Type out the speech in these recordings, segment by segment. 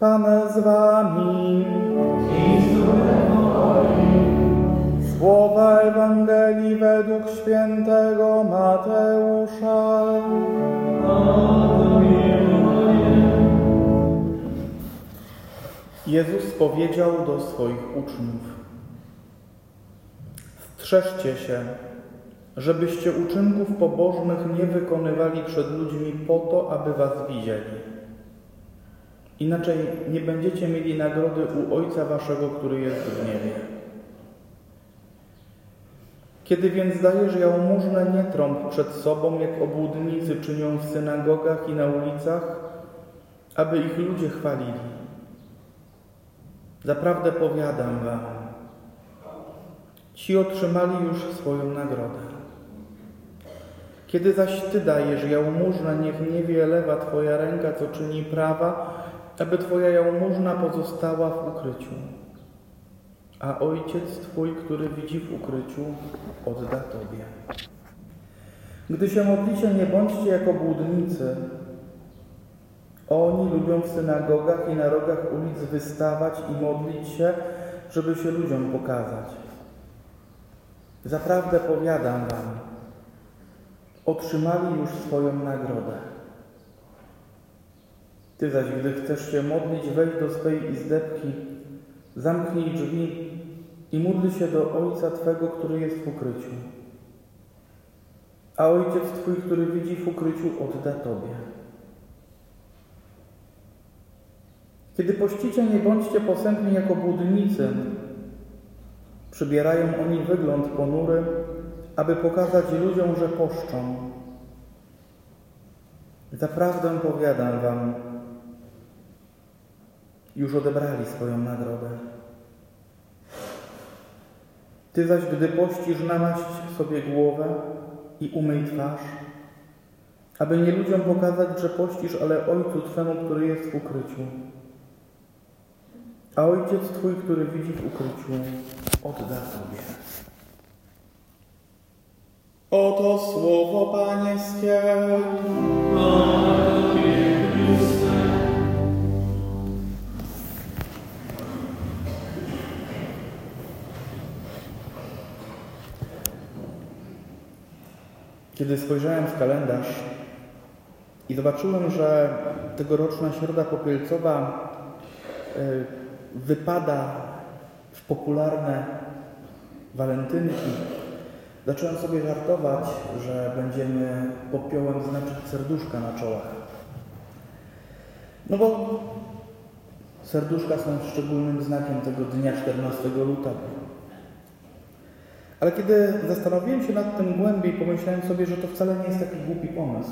Pan z wami. Słowa Ewangelii według świętego Mateusza. Jezus powiedział do swoich uczniów: Strzeżcie się, żebyście uczynków pobożnych nie wykonywali przed ludźmi po to, aby was widzieli. Inaczej nie będziecie mieli nagrody u Ojca Waszego, który jest w niebie. Kiedy więc dajesz jałmużnę, nie trąb przed sobą, jak obłudnicy czynią w synagogach i na ulicach, aby ich ludzie chwalili. Zaprawdę powiadam wam, ci otrzymali już swoją nagrodę. Kiedy zaś Ty dajesz jałmużnę, niech nie wie lewa Twoja ręka, co czyni prawa, aby Twoja jałmużna pozostała w ukryciu. A Ojciec Twój, który widzi w ukryciu, odda Tobie. Gdy się modlicie, nie bądźcie jako błudnicy. Oni lubią w synagogach i na rogach ulic wystawać i modlić się, żeby się ludziom pokazać. Zaprawdę powiadam Wam, otrzymali już swoją nagrodę. Ty zaś, gdy chcesz się modlić, wejdź do swej izdebki, zamknij drzwi i módl się do Ojca Twego, który jest w ukryciu. A Ojciec Twój, który widzi w ukryciu, odda Tobie. Kiedy pościcie, nie bądźcie posępni jako budnicy. Przybierają oni wygląd ponury, aby pokazać ludziom, że poszczą. Zaprawdę powiadam wam, już odebrali swoją nagrodę. Ty zaś, gdy pościsz, namaść sobie głowę i umyj twarz, aby nie ludziom pokazać, że pościsz, ale Ojcu Twemu, który jest w ukryciu. A Ojciec Twój, który widzi w ukryciu, odda Tobie. Oto słowo Pańskie. Kiedy spojrzałem w kalendarz i zobaczyłem, że tegoroczna Środa Popielcowa y, wypada w popularne walentynki, zacząłem sobie żartować, że będziemy popiołem znaczyć serduszka na czołach. No bo serduszka są szczególnym znakiem tego dnia 14 lutego. Ale kiedy zastanowiłem się nad tym głębiej, pomyślałem sobie, że to wcale nie jest taki głupi pomysł.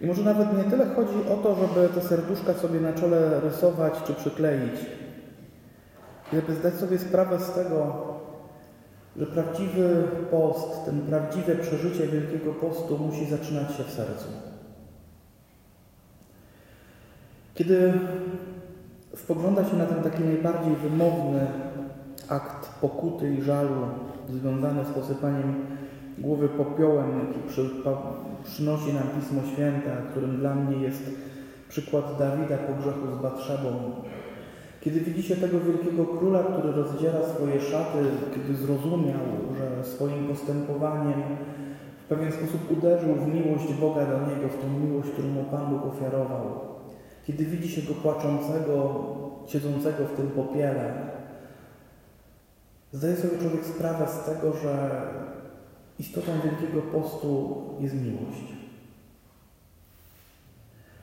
I może nawet nie tyle chodzi o to, żeby te serduszka sobie na czole rysować czy przykleić, żeby zdać sobie sprawę z tego, że prawdziwy post, ten prawdziwe przeżycie Wielkiego Postu musi zaczynać się w sercu. Kiedy spogląda się na ten taki najbardziej wymowny akt pokuty i żalu związany z posypaniem głowy popiołem, jaki przy, przynosi nam Pismo Święte, którym dla mnie jest przykład Dawida po grzechu z Batrzebą. Kiedy widzicie tego wielkiego króla, który rozdziera swoje szaty, kiedy zrozumiał, że swoim postępowaniem w pewien sposób uderzył w miłość Boga do niego, w tą miłość, którą mu Pan Bóg ofiarował. Kiedy widzi się go płaczącego, siedzącego w tym popiele, Zdaje sobie człowiek sprawę z tego, że istotą Wielkiego Postu jest miłość.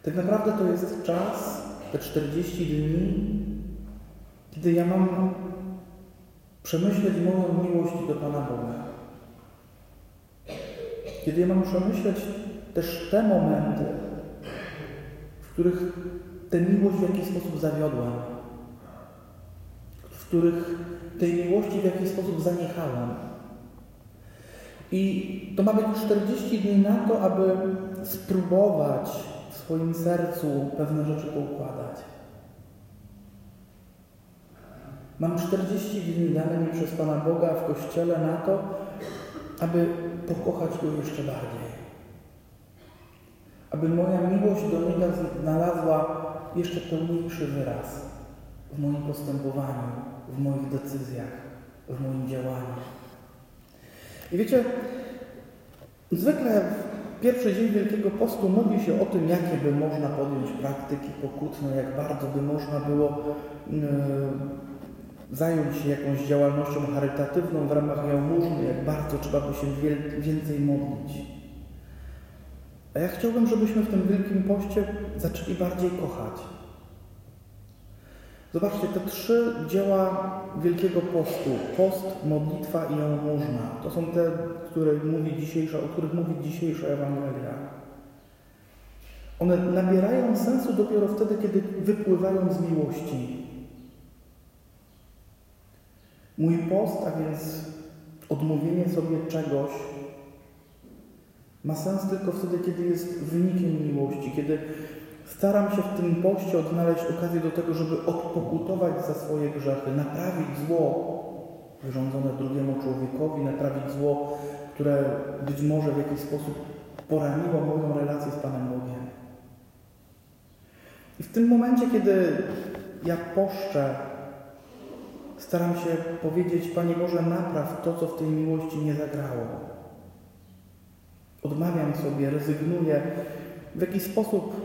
Tak naprawdę to jest czas, te 40 dni, kiedy ja mam przemyśleć moją miłość do Pana Boga. Kiedy ja mam przemyśleć też te momenty, w których tę miłość w jakiś sposób zawiodłem, których tej miłości w jakiś sposób zaniechałem. I to ma być 40 dni na to, aby spróbować w swoim sercu pewne rzeczy poukładać. Mam 40 dni dane mi przez Pana Boga w Kościele na to, aby pokochać Go jeszcze bardziej. Aby moja miłość do Niego znalazła jeszcze pełniejszy wyraz w moim postępowaniu, w moich decyzjach, w moim działaniu. I wiecie, zwykle w pierwszy dzień Wielkiego Postu mówi się o tym, jakie by można podjąć praktyki pokutne, jak bardzo by można było yy, zająć się jakąś działalnością charytatywną w ramach jałmużny, jak bardzo trzeba by się więcej modlić. A ja chciałbym, żebyśmy w tym Wielkim Poście zaczęli bardziej kochać. Zobaczcie, te trzy dzieła Wielkiego Postu, post, modlitwa i jałmużna, to są te, które mówi dzisiejsza, o których mówi dzisiejsza Ewangelia. One nabierają sensu dopiero wtedy, kiedy wypływają z miłości. Mój post, a więc odmówienie sobie czegoś, ma sens tylko wtedy, kiedy jest wynikiem miłości, kiedy staram się w tym poście odnaleźć okazję do tego, żeby odpokutować za swoje grzechy, naprawić zło wyrządzone drugiemu człowiekowi, naprawić zło, które być może w jakiś sposób poraniło moją relację z Panem Bogiem. I w tym momencie, kiedy ja poszczę, staram się powiedzieć, Panie Boże, napraw to, co w tej miłości nie zagrało. Odmawiam sobie, rezygnuję, w jakiś sposób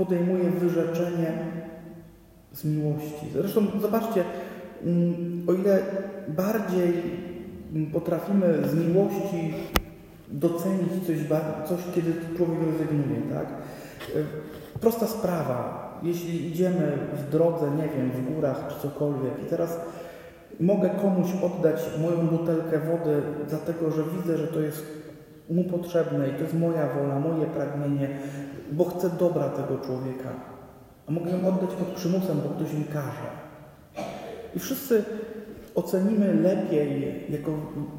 podejmuję wyrzeczenie z miłości. Zresztą zobaczcie, mm, o ile bardziej potrafimy z miłości docenić coś, coś kiedy człowiek rezygnuje, tak? E, prosta sprawa. Jeśli idziemy w drodze, nie wiem, w górach czy cokolwiek i teraz mogę komuś oddać moją butelkę wody, dlatego że widzę, że to jest mu potrzebne i to jest moja wola, moje pragnienie, bo chcę dobra tego człowieka. A mogę ją oddać pod przymusem, bo ktoś mi każe. I wszyscy ocenimy lepiej, jako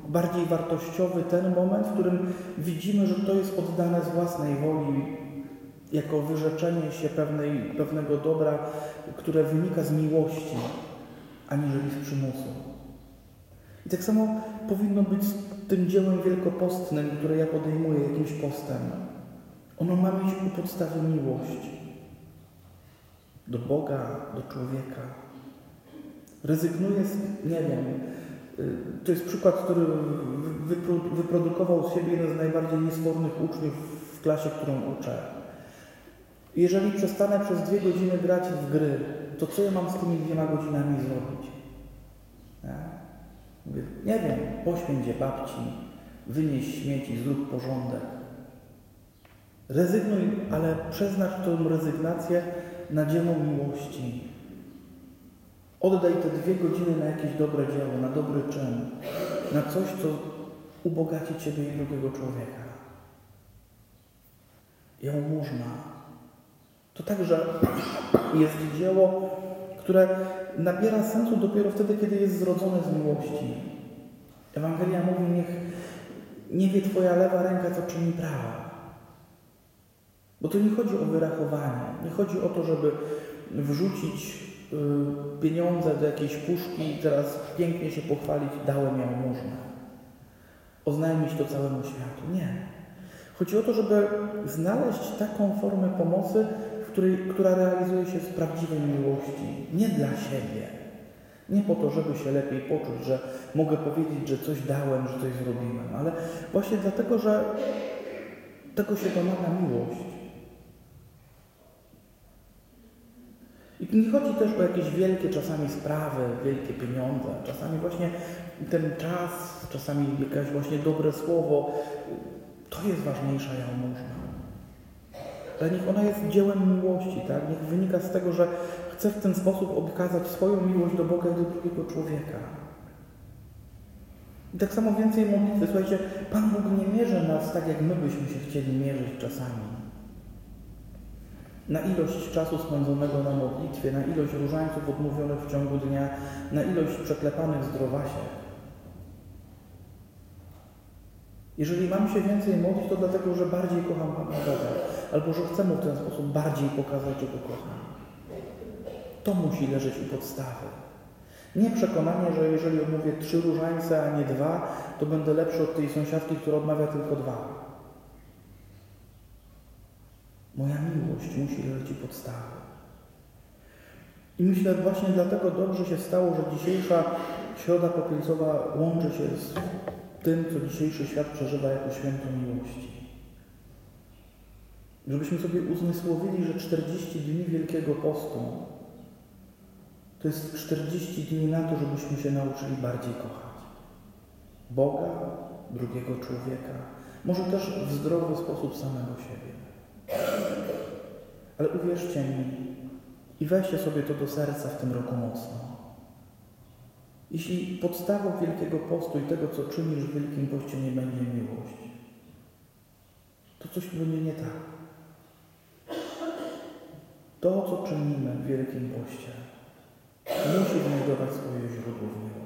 bardziej wartościowy ten moment, w którym widzimy, że to jest oddane z własnej woli, jako wyrzeczenie się pewnej, pewnego dobra, które wynika z miłości, aniżeli z przymusu. I tak samo powinno być z tym dziełem wielkopostnym, które ja podejmuję jakimś postem. Ono ma mieć u podstawy miłość do Boga, do człowieka. Rezygnuję z, nie wiem, y, to jest przykład, który wyprodukował z siebie jeden z najbardziej niesfornych uczniów w klasie, którą uczę. Jeżeli przestanę przez dwie godziny grać w gry, to co ja mam z tymi dwiema godzinami zrobić? Mówię, nie wiem, poświęć je babci, wynieś śmieci, zrób porządek. Rezygnuj, ale przeznacz tą rezygnację na dzieło miłości. Oddaj te dwie godziny na jakieś dobre dzieło, na dobry czyn, na coś, co ubogaci Ciebie i drugiego człowieka. Jałmużna. To także jest dzieło, które nabiera sensu dopiero wtedy, kiedy jest zrodzone z miłości. Ewangelia mówi, niech nie wie Twoja lewa ręka, co czyni prawa. Bo tu nie chodzi o wyrachowanie, nie chodzi o to, żeby wrzucić y, pieniądze do jakiejś puszki i teraz pięknie się pochwalić, dałem ją można. Oznajmić to całemu światu. Nie. Chodzi o to, żeby znaleźć taką formę pomocy, której, która realizuje się z prawdziwej miłości, nie dla siebie. Nie po to, żeby się lepiej poczuć, że mogę powiedzieć, że coś dałem, że coś zrobiłem, ale właśnie dlatego, że tego się domaga miłość. I nie chodzi też o jakieś wielkie czasami sprawy, wielkie pieniądze, czasami właśnie ten czas, czasami jakieś właśnie dobre słowo, to jest ważniejsza jałmużna ale niech ona jest dziełem miłości, tak? Niech wynika z tego, że chcę w ten sposób okazać swoją miłość do Boga i do drugiego człowieka. I tak samo więcej modlitwy. Słuchajcie, Pan Bóg nie mierzy nas tak, jak my byśmy się chcieli mierzyć czasami. Na ilość czasu spędzonego na modlitwie, na ilość różańców odmówionych w ciągu dnia, na ilość przeklepanych zdrowasiek. Jeżeli mam się więcej modlić, to dlatego, że bardziej kocham Pana Boga albo że chcę mu w ten sposób bardziej pokazać, że go kocham. To musi leżeć u podstawy. Nie przekonanie, że jeżeli odmówię trzy różańce, a nie dwa, to będę lepszy od tej sąsiadki, która odmawia tylko dwa. Moja miłość musi leżeć u podstawy. I myślę właśnie dlatego dobrze się stało, że dzisiejsza Środa Popielcowa łączy się z tym, co dzisiejszy świat przeżywa jako święto miłości. Żebyśmy sobie uzmysłowili, że 40 dni Wielkiego Postu to jest 40 dni na to, żebyśmy się nauczyli bardziej kochać. Boga, drugiego człowieka, może też w zdrowy sposób samego siebie. Ale uwierzcie mi i weźcie sobie to do serca w tym roku mocno. Jeśli podstawą Wielkiego Postu i tego, co czynisz w Wielkim Poście, nie będzie miłość, to coś będzie nie tak. To, co czynimy w Wielkim Poście, musi znajdować swoje źródło w miłości.